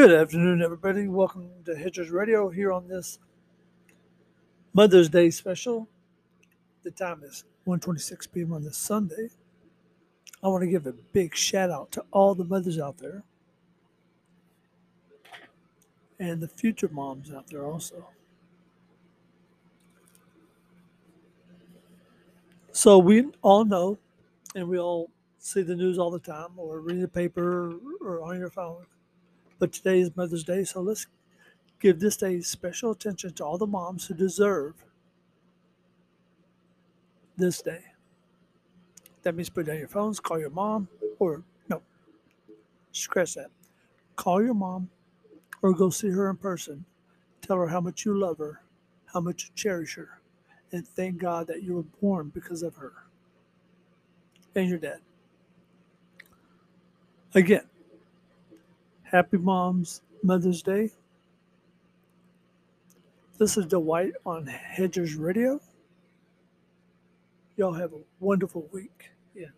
Good afternoon, everybody. Welcome to Hedgers Radio here on this Mother's Day special. The time is 1:26 p.m. on this Sunday. I want to give a big shout out to all the mothers out there and the future moms out there also. So we all know and we all see the news all the time or read the paper or on your phone. But today is Mother's Day, so let's give this day special attention to all the moms who deserve this day. That means put down your phones, call your mom, or no, scratch that. Call your mom or go see her in person. Tell her how much you love her, how much you cherish her, and thank God that you were born because of her and your dad. Again, happy Mom's Mother's Day. This is Dwight on Hedgers Radio. Y'all have a wonderful week. Yeah.